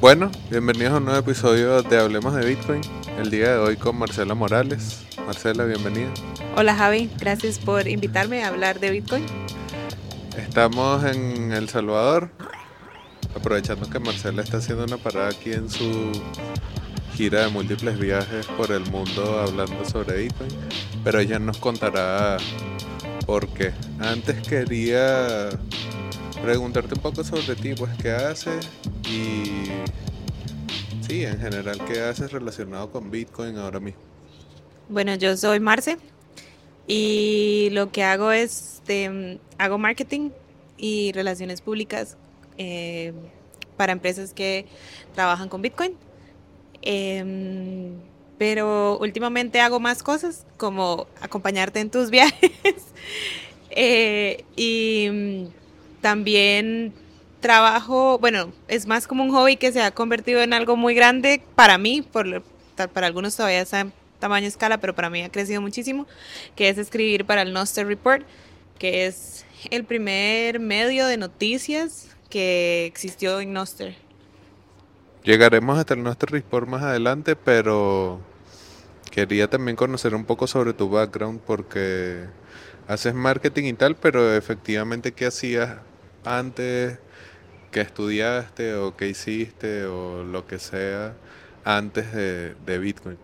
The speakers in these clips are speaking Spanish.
Bueno, bienvenidos a un nuevo episodio de Hablemos de Bitcoin. El día de hoy con Marcela Morales. Marcela, bienvenida. Hola Javi, gracias por invitarme a hablar de Bitcoin. Estamos en El Salvador, aprovechando que Marcela está haciendo una parada aquí en su gira de múltiples viajes por el mundo hablando sobre Bitcoin, pero ella nos contará por qué. Antes quería preguntarte un poco sobre ti, pues qué haces y sí, en general qué haces relacionado con Bitcoin ahora mismo. Bueno, yo soy Marce y lo que hago es, este, hago marketing y relaciones públicas eh, para empresas que trabajan con Bitcoin. Em, pero últimamente hago más cosas como acompañarte en tus viajes eh, y también trabajo, bueno, es más como un hobby que se ha convertido en algo muy grande para mí, por, para algunos todavía está en tamaño escala, pero para mí ha crecido muchísimo, que es escribir para el Noster Report, que es el primer medio de noticias que existió en Noster. Llegaremos hasta el Noster Report más adelante, pero quería también conocer un poco sobre tu background porque haces marketing y tal, pero efectivamente qué hacías antes, qué estudiaste o qué hiciste o lo que sea antes de, de Bitcoin.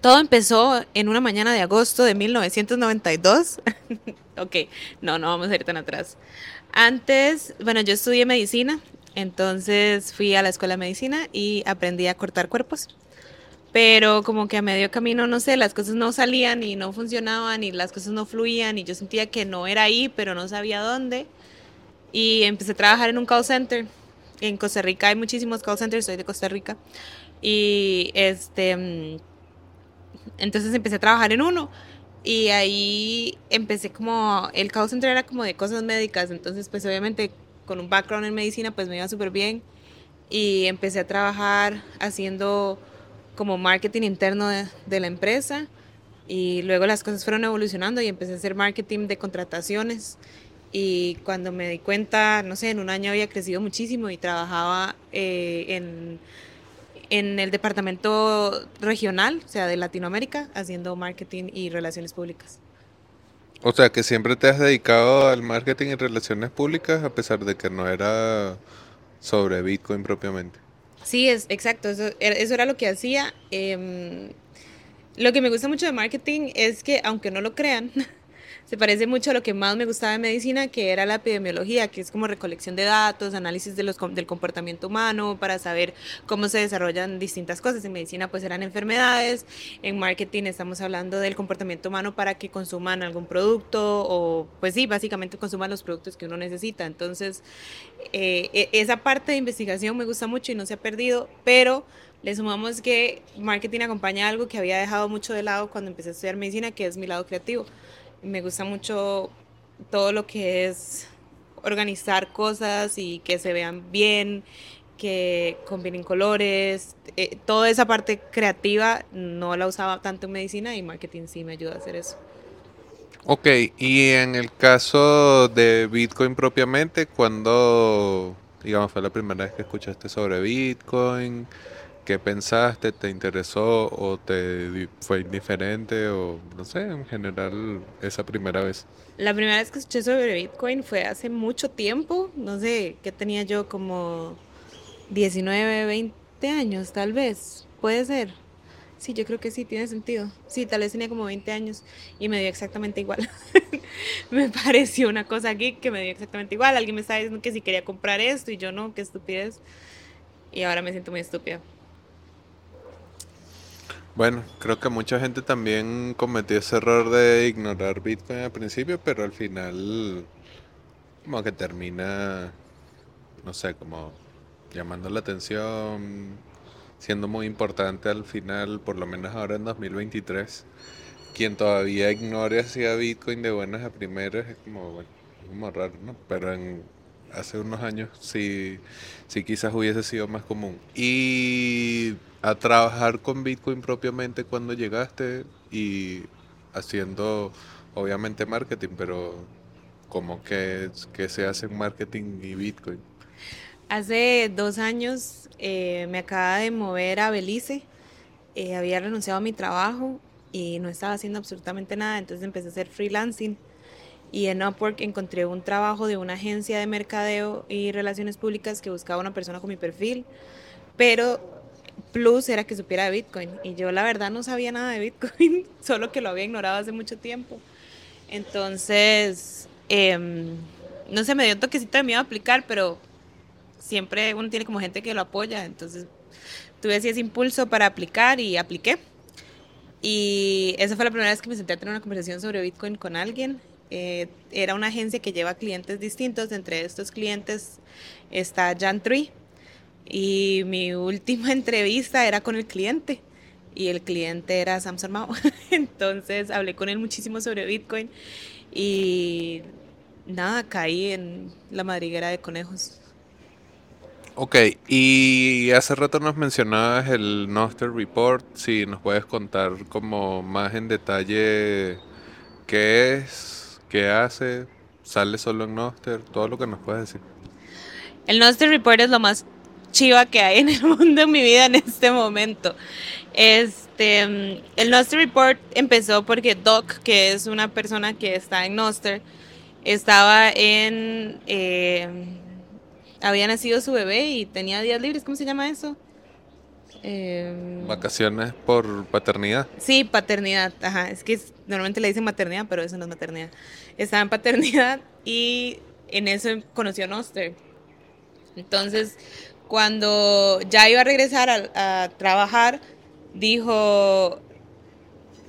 Todo empezó en una mañana de agosto de 1992. ok, no, no vamos a ir tan atrás. Antes, bueno, yo estudié medicina, entonces fui a la escuela de medicina y aprendí a cortar cuerpos. Pero como que a medio camino, no sé, las cosas no salían y no funcionaban y las cosas no fluían y yo sentía que no era ahí, pero no sabía dónde. Y empecé a trabajar en un call center. En Costa Rica hay muchísimos call centers, soy de Costa Rica. Y este mm, entonces empecé a trabajar en uno. Y ahí empecé como, el call center era como de cosas médicas, entonces pues obviamente con un background en medicina pues me iba súper bien. Y empecé a trabajar haciendo como marketing interno de, de, la empresa. Y luego las cosas fueron evolucionando y empecé a hacer marketing de contrataciones y cuando me di cuenta, no sé, en un año había crecido muchísimo y trabajaba eh, en en el departamento regional, o sea, de Latinoamérica, haciendo marketing y relaciones públicas. O sea, que siempre te has dedicado al marketing y relaciones públicas a pesar de que no era sobre Bitcoin propiamente. Sí, es exacto, eso, eso era lo que hacía. Eh, lo que me gusta mucho de marketing es que, aunque no lo crean, se parece mucho a lo que más me gustaba de medicina, que era la epidemiología, que es como recolección de datos, análisis de los, del comportamiento humano para saber cómo se desarrollan distintas cosas. En medicina pues eran enfermedades, en marketing estamos hablando del comportamiento humano para que consuman algún producto o pues sí, básicamente consuman los productos que uno necesita. Entonces, eh, e, esa parte de investigación me gusta mucho y no se ha perdido, pero... Le sumamos que marketing acompaña algo que había dejado mucho de lado cuando empecé a estudiar medicina, que es mi lado creativo. Me gusta mucho todo lo que es organizar cosas y que se vean bien, que combinen colores, eh, toda esa parte creativa no la usaba tanto en medicina y marketing sí me ayuda a hacer eso. Ok, y en el caso de Bitcoin propiamente, cuando, digamos, fue la primera vez que escuchaste sobre Bitcoin? ¿Qué pensaste? ¿Te interesó o te fue indiferente o no sé, en general esa primera vez? La primera vez que escuché sobre Bitcoin fue hace mucho tiempo, no sé, ¿qué tenía yo como 19, 20 años tal vez, puede ser. Sí, yo creo que sí, tiene sentido. Sí, tal vez tenía como 20 años y me dio exactamente igual. me pareció una cosa aquí que me dio exactamente igual. Alguien me estaba diciendo que si quería comprar esto y yo no, qué estupidez. Y ahora me siento muy estúpida. Bueno, creo que mucha gente también cometió ese error de ignorar Bitcoin al principio, pero al final como que termina, no sé, como llamando la atención, siendo muy importante al final, por lo menos ahora en 2023. Quien todavía ignore hacia Bitcoin de buenas a primeras es como, bueno, es como raro, ¿no? Pero en, hace unos años sí, sí quizás hubiese sido más común. Y a trabajar con Bitcoin propiamente cuando llegaste y haciendo obviamente marketing, pero como que, que se hace marketing y Bitcoin? Hace dos años eh, me acaba de mover a Belice. Eh, había renunciado a mi trabajo y no estaba haciendo absolutamente nada, entonces empecé a hacer freelancing. Y en Upwork encontré un trabajo de una agencia de mercadeo y relaciones públicas que buscaba una persona con mi perfil, pero plus era que supiera de Bitcoin. Y yo la verdad no sabía nada de Bitcoin, solo que lo había ignorado hace mucho tiempo. Entonces, em, no sé, me dio un toquecito de miedo a aplicar, pero siempre uno tiene como gente que lo apoya. Entonces, tuve así ese impulso para aplicar y apliqué. Y esa fue la primera vez que me senté a tener una conversación sobre Bitcoin con alguien. Eh, era una agencia que lleva clientes distintos. Entre estos clientes está Jan Tree. Y mi última entrevista era con el cliente. Y el cliente era Samson Mao. Entonces hablé con él muchísimo sobre Bitcoin. Y nada, caí en la madriguera de conejos. Ok, y hace rato nos mencionabas el Noster Report, si nos puedes contar como más en detalle qué es, qué hace, sale solo en Noster, todo lo que nos puedes decir. El Noster Report es lo más chiva que hay en el mundo en mi vida en este momento. Este, el Noster Report empezó porque Doc, que es una persona que está en Noster, estaba en... Eh, había nacido su bebé y tenía días libres, ¿cómo se llama eso? Em, Vacaciones por paternidad. Sí, paternidad, ajá. Es que normalmente le dicen maternidad, pero eso no es maternidad. Estaba en paternidad y en eso conoció a Noster. Entonces, cuando ya iba a regresar a, a, trabajar, dijo,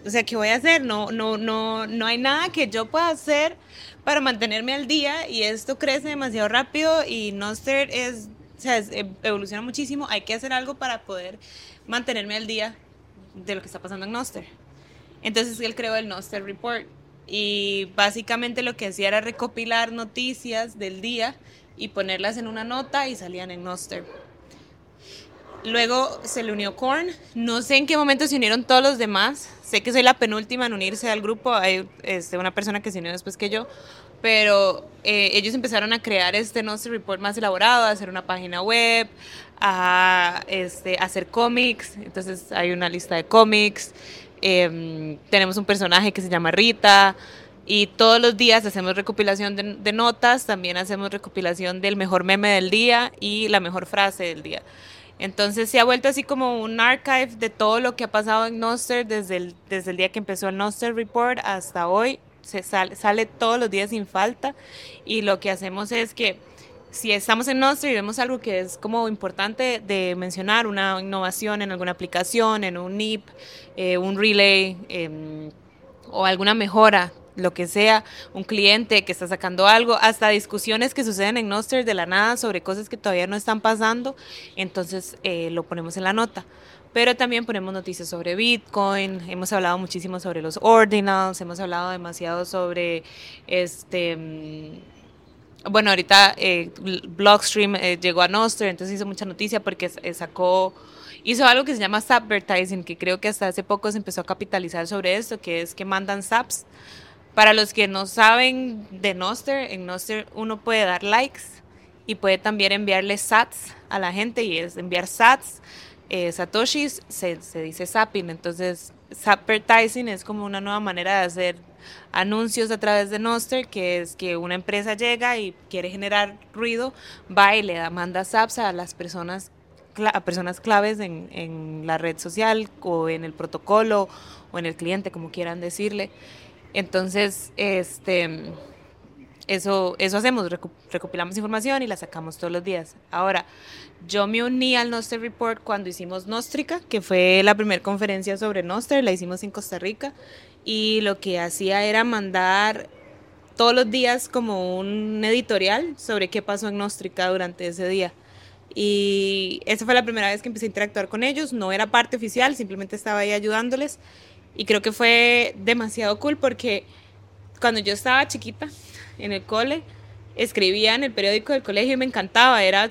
o sea, ¿qué voy a hacer? No, no, no, no hay nada que yo pueda hacer para mantenerme al día y esto crece demasiado rápido y Noster es, o sea, e, evoluciona muchísimo, hay que hacer algo para poder mantenerme al día de lo que está pasando en Noster. Entonces él creó el Noster Report y básicamente lo que hacía era recopilar noticias del día y ponerlas en una nota y salían en Noster. Luego se le unió Korn. No sé en qué momento se unieron todos los demás. Sé que soy la penúltima en unirse al grupo. Hay este, una persona que se unió después que yo. Pero eh, ellos empezaron a crear este Nostr Report más elaborado, a hacer una página web, a este, hacer cómics. Entonces hay una lista de cómics. Em, tenemos un personaje que se llama Rita. Y todos los días hacemos recopilación de, de notas. También hacemos recopilación del mejor meme del día y la mejor frase del día. Entonces se ha vuelto así como un archive de todo lo que ha pasado en Noster desde el, desde el día que empezó el Noster Report hasta hoy. Se sale, sale todos los días sin falta y lo que hacemos es que si estamos en Noster y vemos algo que es como importante de mencionar, una innovación en alguna aplicación, en un NIP, eh, un relay eh, o alguna mejora lo que sea, un cliente que está sacando algo, hasta discusiones que suceden en Noster de la nada sobre cosas que todavía no están pasando, entonces eh, lo ponemos en la nota. Pero también ponemos noticias sobre Bitcoin, hemos hablado muchísimo sobre los ordinals, hemos hablado demasiado sobre este... Mm, bueno, ahorita eh, Blockstream eh, llegó a Noster, entonces hizo mucha noticia porque sacó hizo algo que se llama advertising, que creo que hasta hace poco se empezó a capitalizar sobre esto, que es que mandan SAPs para los que no saben de Noster, en Noster uno puede dar likes y puede también enviarle sats a la gente y es enviar sats, eh, satoshis, se, dice zapping, entonces advertising es como una nueva manera de hacer anuncios a través de Noster, que es que una empresa llega y quiere generar ruido, va y le da, manda saps a las personas a personas claves en la red social o en el protocolo o en el cliente, como quieran decirle. Entonces, este, eso, eso hacemos, recopilamos información y la sacamos todos los días. Ahora, yo me uní al Noster Report cuando hicimos Nostrica, que fue la primera conferencia sobre Noster, la hicimos en Costa Rica, y lo que hacía era mandar todos los días como un editorial sobre qué pasó en Nostrica durante ese día. Y esa fue la primera vez que empecé a interactuar con ellos, no era parte oficial, simplemente estaba ahí ayudándoles. Y creo que fue demasiado cool porque cuando yo estaba chiquita en el cole, escribía en el periódico del colegio y me encantaba, era,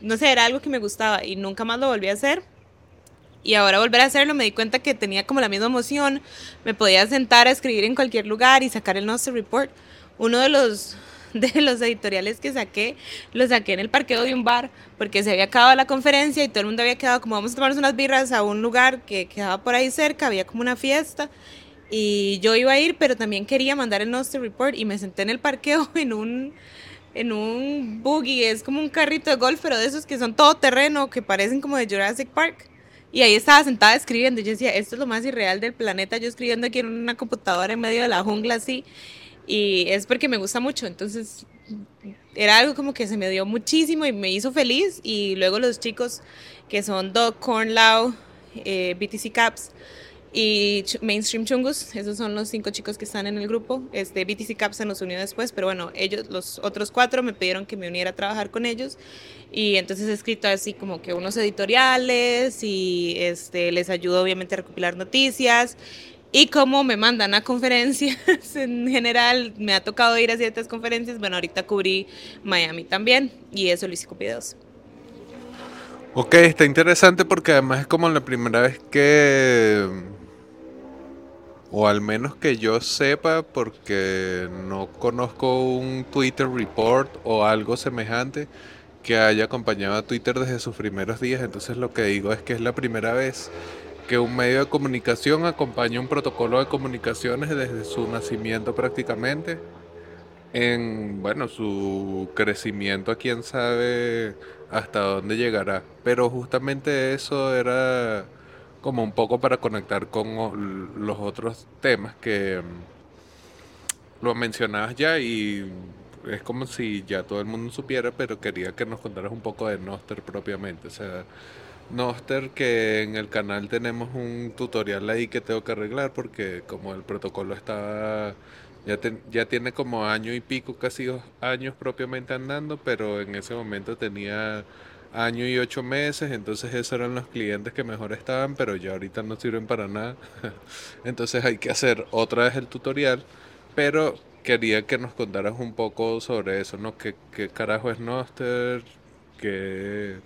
no sé, era algo que me gustaba y nunca más lo volví a hacer. Y ahora volver a hacerlo me di cuenta que tenía como la misma emoción, me podía sentar a escribir en cualquier lugar y sacar el Noster Report. Uno de los, de los editoriales que saqué, los saqué en el parqueo de un bar, porque se había acabado la conferencia y todo el mundo había quedado como vamos a tomarnos unas birras a un lugar que quedaba por ahí cerca, había como una fiesta. Y yo iba a ir, pero también quería mandar el Noster Report y me senté en el parqueo en un, en un buggy, es como un carrito de golf, pero de esos que son todo terreno, que parecen como de Jurassic Park. Y ahí estaba sentada escribiendo. Yo decía, esto es lo más irreal del planeta. Yo escribiendo aquí en una computadora en medio de la jungla así. Y es porque me gusta mucho. Entonces era algo como que se me dio muchísimo y me hizo feliz. Y luego los chicos que son Doc Cornlau, eh, BTC Caps, y Mainstream Chungus, esos son los cinco chicos que están en el grupo. Este, BTC Cap se nos unió después, pero bueno, ellos, los otros cuatro me pidieron que me uniera a trabajar con ellos. Y entonces he escrito así como que unos editoriales y este, les ayudo obviamente a recopilar noticias. Y como me mandan a conferencias, en general me ha tocado ir a ciertas conferencias. Bueno, ahorita cubrí Miami también y eso lo hice con videos. Ok, está interesante porque además es como la primera vez que o al menos que yo sepa, porque no conozco un Twitter report o algo semejante que haya acompañado a Twitter desde sus primeros días. Entonces lo que digo es que es la primera vez que un medio de comunicación acompaña un protocolo de comunicaciones desde su nacimiento prácticamente. En, bueno, su crecimiento, quién sabe hasta dónde llegará. Pero justamente eso era como un poco para conectar con los otros temas que mm, lo mencionabas ya y es como si ya todo el mundo supiera, pero quería que nos contaras un poco de Noster propiamente. O sea, Noster que en el canal tenemos un tutorial ahí que tengo que arreglar porque como el protocolo está ya, tiene como año y pico, casi dos años propiamente andando, pero en ese momento tenía año y ocho meses, entonces esos eran los clientes que mejor estaban, pero ya ahorita no sirven para nada. entonces hay que hacer otra vez el tutorial, pero quería que nos contaras un poco sobre eso, ¿no? ¿Qué, qué carajo es Noster? ¿Qué,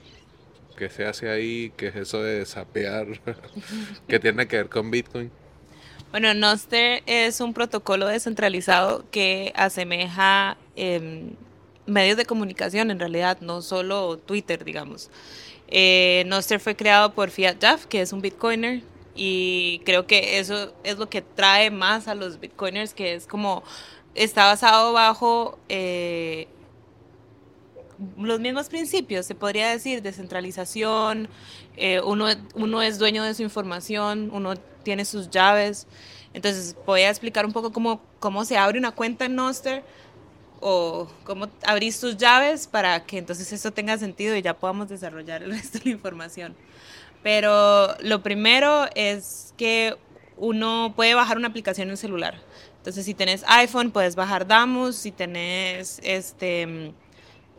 ¿Qué se hace ahí? ¿Qué es eso de sapear? ¿Qué tiene que ver con Bitcoin? Bueno, Noster es un protocolo descentralizado que asemeja eh, medios de comunicación en realidad, no solo Twitter, digamos. Eh, Noster fue creado por Fiat Jaff, que es un bitcoiner, y creo que eso es lo que trae más a los bitcoiners, que es como está basado bajo eh, los mismos principios, se podría decir, descentralización, eh, uno, uno es dueño de su información, uno tiene sus llaves. Entonces, voy a explicar un poco cómo, cómo se abre una cuenta en Noster o cómo abrís tus llaves para que entonces eso tenga sentido y ya podamos desarrollar el resto de la información. Pero lo primero es que uno puede bajar una aplicación en el celular. Entonces, si tenés iPhone, puedes bajar Damus. Si tenés este,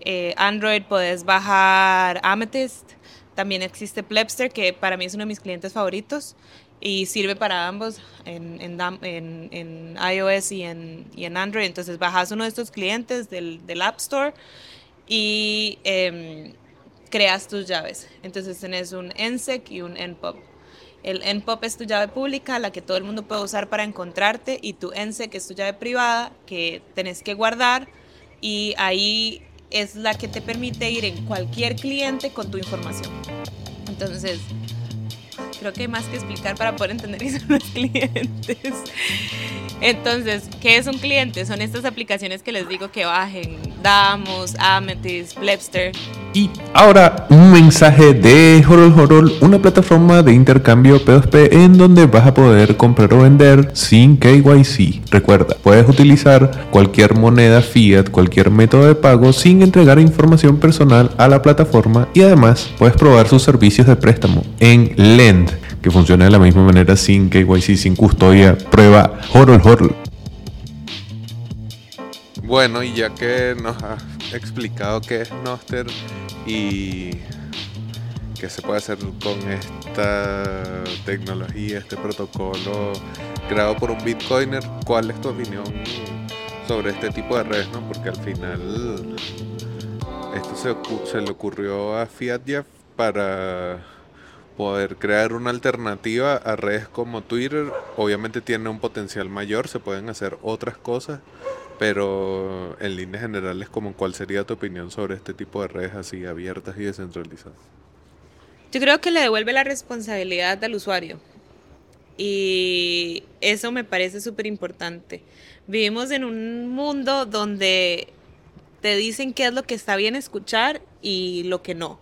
eh, Android, puedes bajar Amethyst. También existe Plebster, que para mí es uno de mis clientes favoritos y sirve para ambos en, iOS y en, Android. Entonces bajas uno de estos clientes del, del App Store y em, creas tus llaves. Entonces tenés un NSEC y un NPOP. El NPOP es tu llave pública, la que todo el mundo puede usar para encontrarte, y tu NSEC es tu llave privada que tenés que guardar y ahí es la que te permite ir en cualquier cliente con tu información. Entonces, creo que hay más que explicar para poder entender qué son los clientes. Entonces, ¿qué es un cliente? Son estas aplicaciones que les digo que bajen. Damos, Amethyst, Plebster. Y ahora un mensaje de Horol Horol, una plataforma de intercambio P2P en donde vas a poder comprar o vender sin KYC. Recuerda, puedes utilizar cualquier moneda fiat, cualquier método de pago sin entregar información personal a la plataforma y además puedes probar sus servicios de préstamo en Lend que funciona de la misma manera sin KYC, sin custodia. Prueba Horol Horol. Bueno, y ya que nos has explicado qué es Noster y qué se puede hacer con esta tecnología, este protocolo creado por un Bitcoiner, ¿cuál es tu opinión sobre este tipo de redes? No? Porque al final esto se, se le ocurrió a Fiat Jeff para poder crear una alternativa a redes como Twitter. Obviamente tiene un potencial mayor, se pueden hacer otras cosas, pero en líneas generales, como ¿cuál sería tu opinión sobre este tipo de redes así abiertas y descentralizadas? Yo creo que le devuelve la responsabilidad al usuario. Y eso me parece súper importante. Vivimos en un mundo donde te dicen qué es lo que está bien escuchar y lo que no.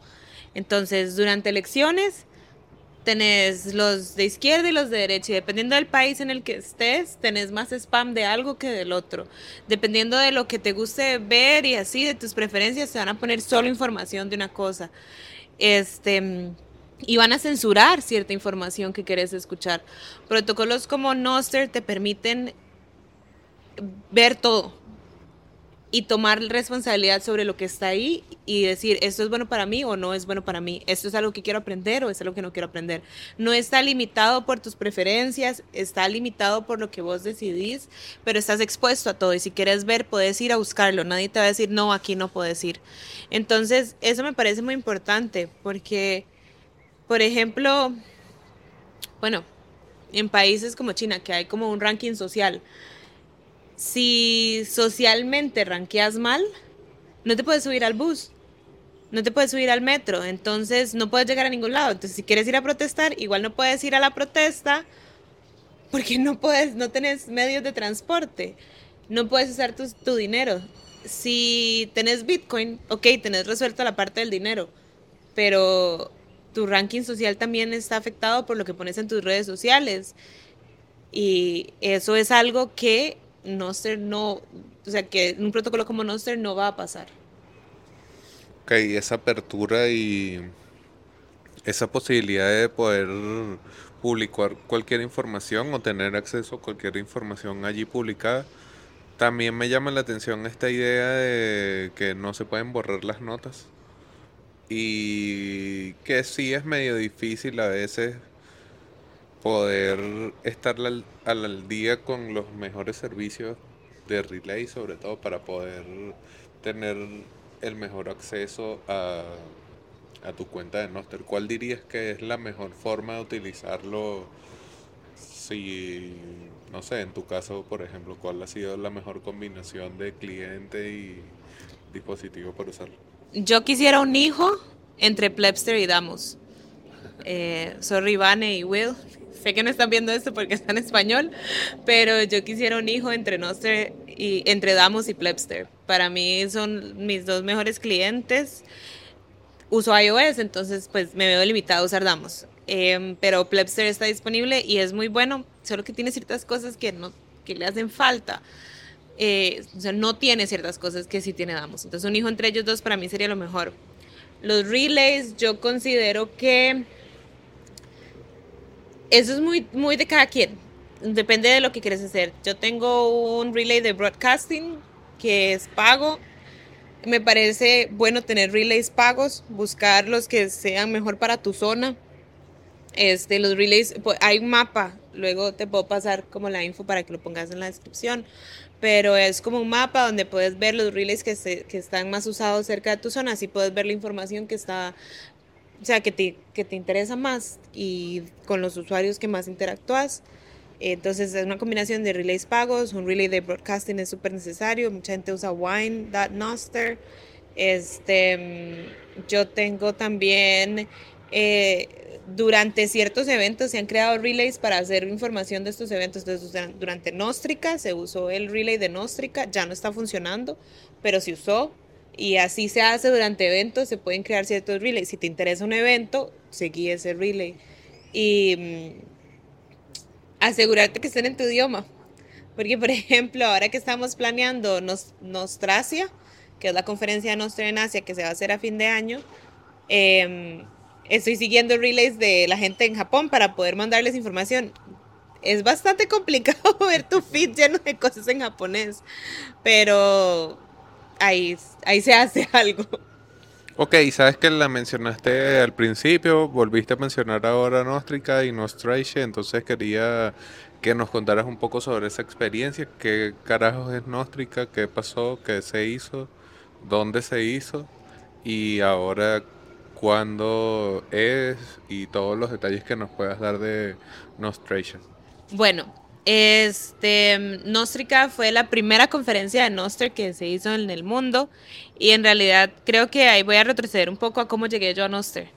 Entonces, durante elecciones, tenés los de izquierda y los de derecha. Y dependiendo del país en el que estés, tenés más spam de algo que del otro. Dependiendo de lo que te guste ver y así, de tus preferencias, se van a poner solo información de una cosa. Este y van a censurar cierta información que querés escuchar. Protocolos como Noster te permiten ver todo y tomar responsabilidad sobre lo que está ahí y decir, esto es bueno para mí o no es bueno para mí, esto es algo que quiero aprender o es algo que no quiero aprender. No está limitado por tus preferencias, está limitado por lo que vos decidís, pero estás expuesto a todo y si quieres ver, puedes ir a buscarlo, nadie te va a decir, no, aquí no puedes ir. Entonces, eso me parece muy importante porque por ejemplo, bueno, en países como China, que hay como un ranking social, si socialmente ranqueas mal, no te puedes subir al bus, no te puedes subir al metro, entonces no puedes llegar a ningún lado. Entonces, si quieres ir a protestar, igual no puedes ir a la protesta porque no puedes, no tenés medios de transporte, no puedes usar tu, tu dinero. Si tenés Bitcoin, ok, tenés resuelta la parte del dinero, pero tu ranking social también está afectado por lo que pones en tus redes sociales. Y eso es algo que Noster no, o sea, que un protocolo como Noster no va a pasar. Ok, esa apertura y esa posibilidad de poder publicar cualquier información o tener acceso a cualquier información allí publicada. También me llama la atención esta idea de que no se pueden borrar las notas y que sí es medio difícil a veces poder estar al, al día con los mejores servicios de relay, sobre todo para poder tener el mejor acceso a, a tu cuenta de Noster. ¿Cuál dirías que es la mejor forma de utilizarlo? Si, no sé, en tu caso, por ejemplo, ¿cuál ha sido la mejor combinación de cliente y dispositivo para usarlo? Yo quisiera un hijo entre Plebster y Damos. Eh, sorry, Vane y Will. Sé que no están viendo esto porque está en español, pero yo quisiera un hijo entre Noster y entre Damos y Plebster. Para mí son mis dos mejores clientes. Uso iOS, entonces pues me veo limitado a usar Damos. Em, pero Plebster está disponible y es muy bueno, solo que tiene ciertas cosas que no que le hacen falta. Eh, o sea, no tiene ciertas cosas que sí tiene Damos. Entonces, un hijo entre ellos dos para mí sería lo mejor. Los relays, yo considero que eso es muy, muy de cada quien. Depende de lo que quieres hacer. Yo tengo un relay de broadcasting que es pago. Me parece bueno tener relays pagos, buscar los que sean mejor para tu zona. Este, los relays, pues, hay un mapa, luego te puedo pasar como la info para que lo pongas en la descripción pero es como un mapa donde puedes ver los relays que, que están más usados cerca de tu zona, así puedes ver la información que está, o sea, que te, que te interesa más y con los usuarios que más interactúas. Entonces es una combinación de relays pagos, un relay de broadcasting es súper necesario, mucha gente usa Wine.Noster. Este, mm, yo tengo también eh, durante ciertos eventos se han creado relays para hacer información de estos eventos. Entonces, durante Nostrica se usó el relay de Nostrica, ya no está funcionando, pero se usó. Y así se hace durante eventos, se pueden crear ciertos relays. Si te interesa un evento, seguí ese relay. Y mm, asegurarte que estén en tu idioma. Porque, por ejemplo, ahora que estamos planeando Nostracia, que es la conferencia Nostra en Asia que se va a hacer a fin de año, eh, estoy siguiendo relays de la gente en Japón para poder mandarles información. Es bastante complicado ver tu feed lleno de cosas en japonés, pero ahí, ahí se hace algo. Ok, sabes que la mencionaste al principio, volviste a mencionar ahora Nostrica y Nostracia, entonces quería que nos contaras un poco sobre esa experiencia, qué carajos es Nostrica, qué pasó, qué se hizo, dónde se hizo y ahora cuándo es y todos los detalles que nos puedas dar de Nostration. Bueno, este, Nostrica fue la primera conferencia de Noster que se hizo en el mundo y en realidad creo que ahí voy a retroceder un poco a cómo llegué yo a Noster.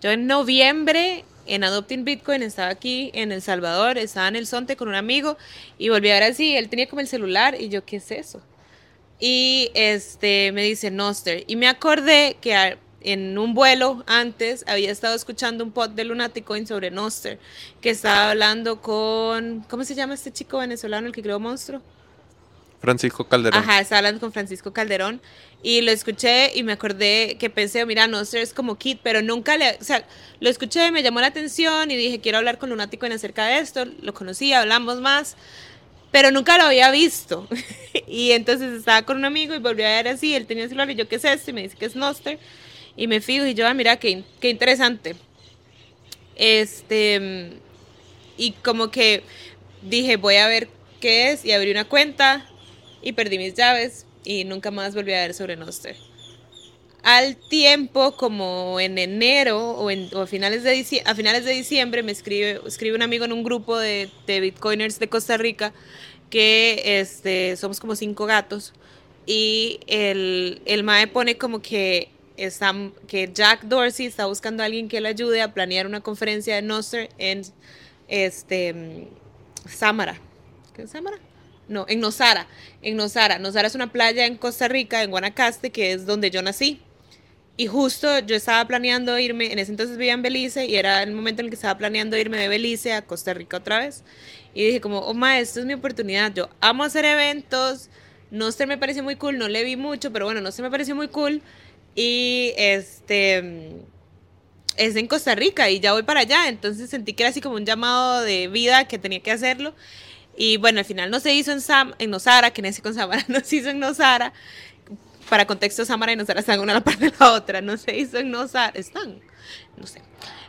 Yo en noviembre en Adopting Bitcoin estaba aquí en El Salvador, estaba en el Sonte con un amigo y volví a ver así, él tenía como el celular y yo, ¿qué es eso? Y este me dice Noster y me acordé que en un vuelo antes había estado escuchando un pod de Lunaticoin sobre Noster, que estaba hablando con, ¿cómo se llama este chico venezolano el que creó Monstruo? Francisco Calderón. Ajá, estaba hablando con Francisco Calderón y lo escuché y me acordé que pensé, mira, Noster es como Kit, pero nunca le, o sea, lo escuché, me llamó la atención y dije, quiero hablar con Lunaticoin acerca de esto, lo conocí, hablamos más, pero nunca lo había visto. y entonces estaba con un amigo y volví a ver así, él tenía el celular y yo, ¿qué es esto? Y me dice que es Noster. Y me fijo y yo, ah, mira, qué, qué interesante. Este, y como que dije, voy a ver qué es y abrí una cuenta y perdí mis llaves y nunca más volví a ver sobre Noster. Al tiempo, como en enero o, en, a, finales de a finales de diciembre, me escribe, escribe un amigo en un grupo de, de Bitcoiners de Costa Rica que este, somos como cinco gatos y el, el MAE pone como que está, que Jack Dorsey está buscando a alguien que le ayude a planear una conferencia de Noster en este, Samara. ¿Qué es Samara? No, en Nosara. En Nosara. Nosara es una playa en Costa Rica, en Guanacaste, que es donde yo nací. Y justo yo estaba planeando irme, en ese entonces vivía en Belice y era el momento en el que estaba planeando irme de Belice a Costa Rica otra vez. Y dije como, oh ma, esta es mi oportunidad. Yo amo hacer eventos. Noster me pareció muy cool, no le vi mucho, pero bueno, Noster me pareció muy cool. Y este es en Costa Rica y ya voy para allá, entonces sentí que era así como un llamado de vida que tenía que hacerlo. Y bueno, al final no se hizo en, Sam, en Nosara, que nací con Samara, no se hizo en Nosara. Para contexto, Samara y Nosara están una a la parte de la otra, no se hizo en Nosara, están, no sé.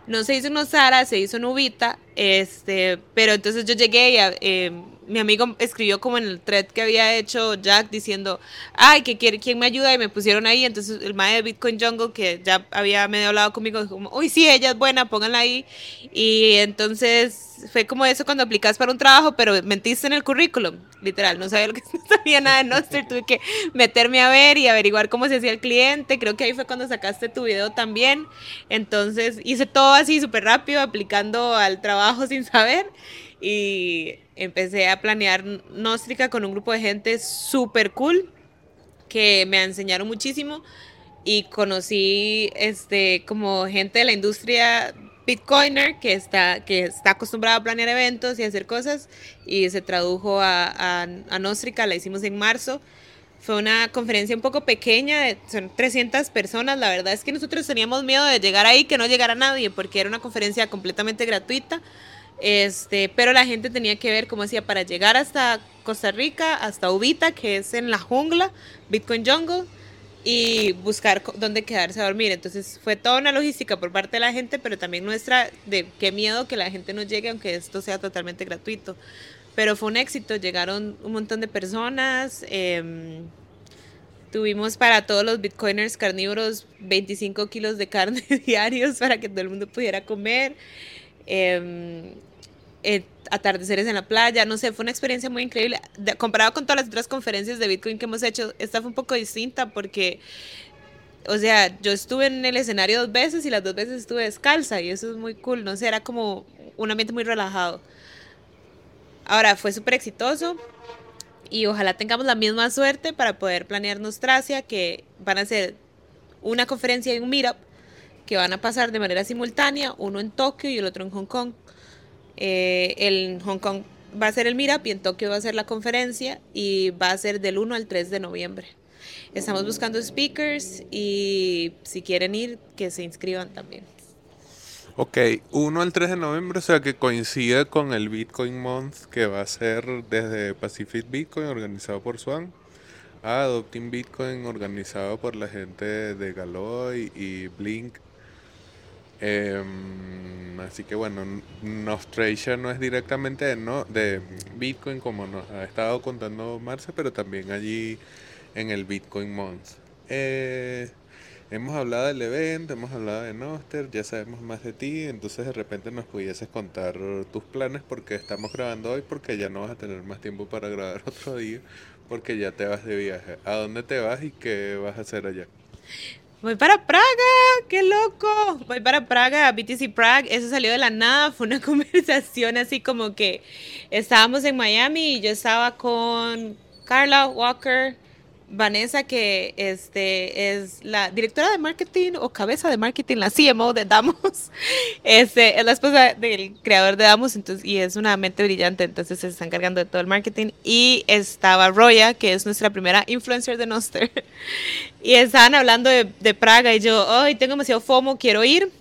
No se hizo en Nosara, se hizo en Ubita, este, pero entonces yo llegué y eh, mi amigo escribió como en el thread que había hecho Jack diciendo, ay, que quiere, ¿quién me ayuda? Y me pusieron ahí. Entonces el mae de Bitcoin Jungle, que ya había medio hablado conmigo, dijo como, uy, sí, ella es buena, pónganla ahí. Y entonces fue como eso cuando aplicas para un trabajo, pero mentiste en el currículum, literal. No sabía lo que no sabía nada de Noster, tuve que meterme a ver y averiguar cómo se hacía el cliente. Creo que ahí fue cuando sacaste tu video también. Entonces hice todo así súper rápido, aplicando al trabajo sin saber y empecé a planear Nóstrica con un grupo de gente súper cool que me enseñaron muchísimo y conocí este como gente de la industria Bitcoiner que está, que está acostumbrada a planear eventos y hacer cosas y se tradujo a, a, a Nóstrica, la hicimos en marzo. Fue una conferencia un poco pequeña, de, son 300 personas. La verdad es que nosotros teníamos miedo de llegar ahí, que no llegara nadie, porque era una conferencia completamente gratuita. Este, pero la gente tenía que ver cómo hacía para llegar hasta Costa Rica, hasta Ubita, que es en la jungla, Bitcoin Jungle, y buscar dónde quedarse a dormir. Entonces fue toda una logística por parte de la gente, pero también nuestra de qué miedo que la gente no llegue, aunque esto sea totalmente gratuito. Pero fue un éxito, llegaron un montón de personas. Eh, tuvimos para todos los bitcoiners carnívoros 25 kilos de carne diarios para que todo el mundo pudiera comer. Eh, eh, atardeceres en la playa, no sé, fue una experiencia muy increíble. comparado con todas las otras conferencias de Bitcoin que hemos hecho, esta fue un poco distinta porque, o sea, yo estuve en el escenario dos veces y las dos veces estuve descalza y eso es muy cool, no sé, era como un ambiente muy relajado. Ahora, fue súper exitoso y ojalá tengamos la misma suerte para poder planear Nostracia, que van a ser una conferencia y un meetup que van a pasar de manera simultánea, uno en Tokio y el otro en Hong Kong. Eh, el Hong Kong va a ser el Meetup y en Tokio va a ser la conferencia y va a ser del 1 al 3 de noviembre. Estamos buscando speakers y si quieren ir, que se inscriban también. Ok, 1 al 3 de noviembre, o sea que coincide con el Bitcoin Month que va a ser desde Pacific Bitcoin organizado por Swan a Adopting Bitcoin organizado por la gente de Galoy y Blink Em, así que bueno, Nostration no es directamente de, no, de Bitcoin como nos ha estado contando Marce, pero también allí en el Bitcoin Month. Eh, hemos hablado del evento, hemos hablado de Noster, ya sabemos más de ti, entonces de repente nos pudieses contar tus planes porque estamos grabando hoy, porque ya no vas a tener más tiempo para grabar otro día, porque ya te vas de viaje. ¿A dónde te vas y qué vas a hacer allá? Voy para Praga, qué loco. Voy para Praga, BTC Prague. Eso salió de la nada. Fue una conversación así como que estábamos en Miami y yo estaba con Carla Walker, Vanessa, que este, es la directora de marketing o cabeza de marketing, la CMO de Damos. Este, es la esposa del creador de Damos entonces, y es una mente brillante, entonces se está encargando de todo el marketing. Y estaba Roya, que es nuestra primera influencer de Noster. Y estaban hablando de, Praga y yo, hoy tengo demasiado FOMO, quiero ir.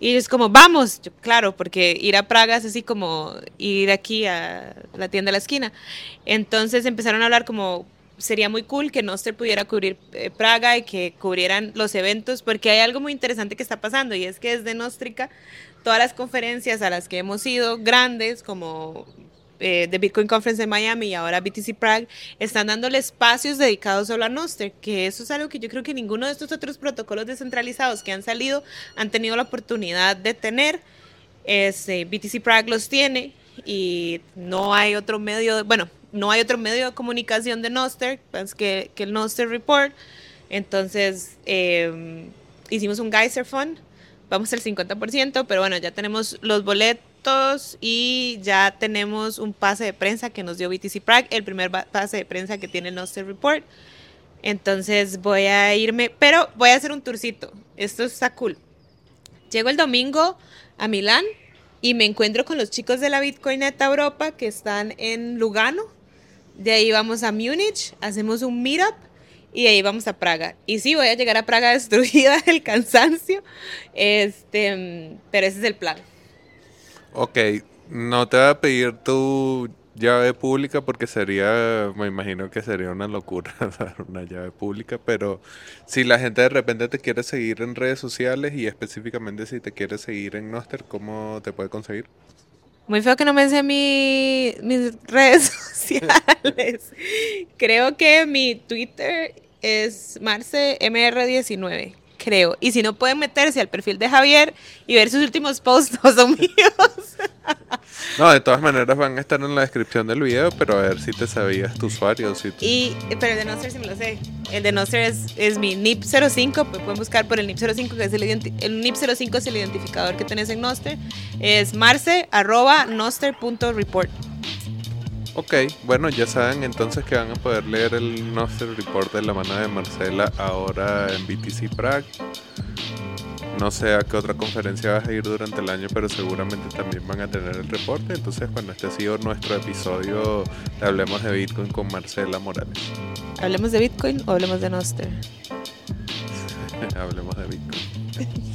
Y es como, vamos, claro, porque ir a Praga es así como ir aquí a la tienda de la esquina. Entonces empezaron a hablar como, sería muy cool que Noster pudiera cubrir eh, Praga y que cubrieran los eventos, porque hay algo muy interesante que está pasando y es que desde Nostrica todas las conferencias a las que hemos ido, grandes como eh, The Bitcoin Conference en Miami y ahora BTC Prague, están dándole espacios dedicados solo a Noster, que eso es algo que yo creo que ninguno de estos otros protocolos descentralizados que han salido han tenido la oportunidad de tener. Este, BTC Prague los tiene y no hay otro medio, bueno, no hay otro medio de comunicación de Noster que, que el Noster Report. Entonces, eh, hicimos un Geyser Fund, vamos al 50%, pero bueno, ya tenemos los boletos y ya tenemos un pase de prensa que nos dio BTC Prague, el primer pase de prensa que tiene el Noster Report. Entonces voy a irme, pero voy a hacer un tourcito. Esto está cool. Llego el domingo a Milán y me encuentro con los chicos de la Bitcoineta Europa que están en Lugano. De ahí vamos a Múnich, hacemos un meetup y de ahí vamos a Praga. Y sí, voy a llegar a Praga destruida del cansancio, este, pero ese es el plan. Ok, no te voy a pedir tu llave pública porque sería, me imagino que sería una locura dar una llave pública, pero si la gente de repente te quiere seguir en redes sociales y específicamente si te quiere seguir en Noster, ¿cómo te puede conseguir? Muy feo que no me sé mi, mis redes sociales. Creo que mi Twitter es marcemr19 creo. Y si no pueden meterse al perfil de Javier y ver sus últimos posts, no son míos. No, de todas maneras van a estar en la descripción del video, pero a ver si te sabías tu usuario. Si y, pero el de Noster sí me lo sé. El de Noster es, es mi NIP05, pues pueden buscar por el NIP05, que es el, el NIP05 es el identificador que tenés en Noster. Es marce arroba noster.report. Ok, bueno, ya saben entonces que van a poder leer el Noster Report de la mano de Marcela ahora en BTC Prague. No sé a qué otra conferencia vas a ir durante el año, pero seguramente también van a tener el reporte. Entonces, bueno, este ha sido nuestro episodio de Hablemos de Bitcoin con Marcela Morales. ¿Hablemos de Bitcoin o hablemos de Noster? hablemos de Bitcoin.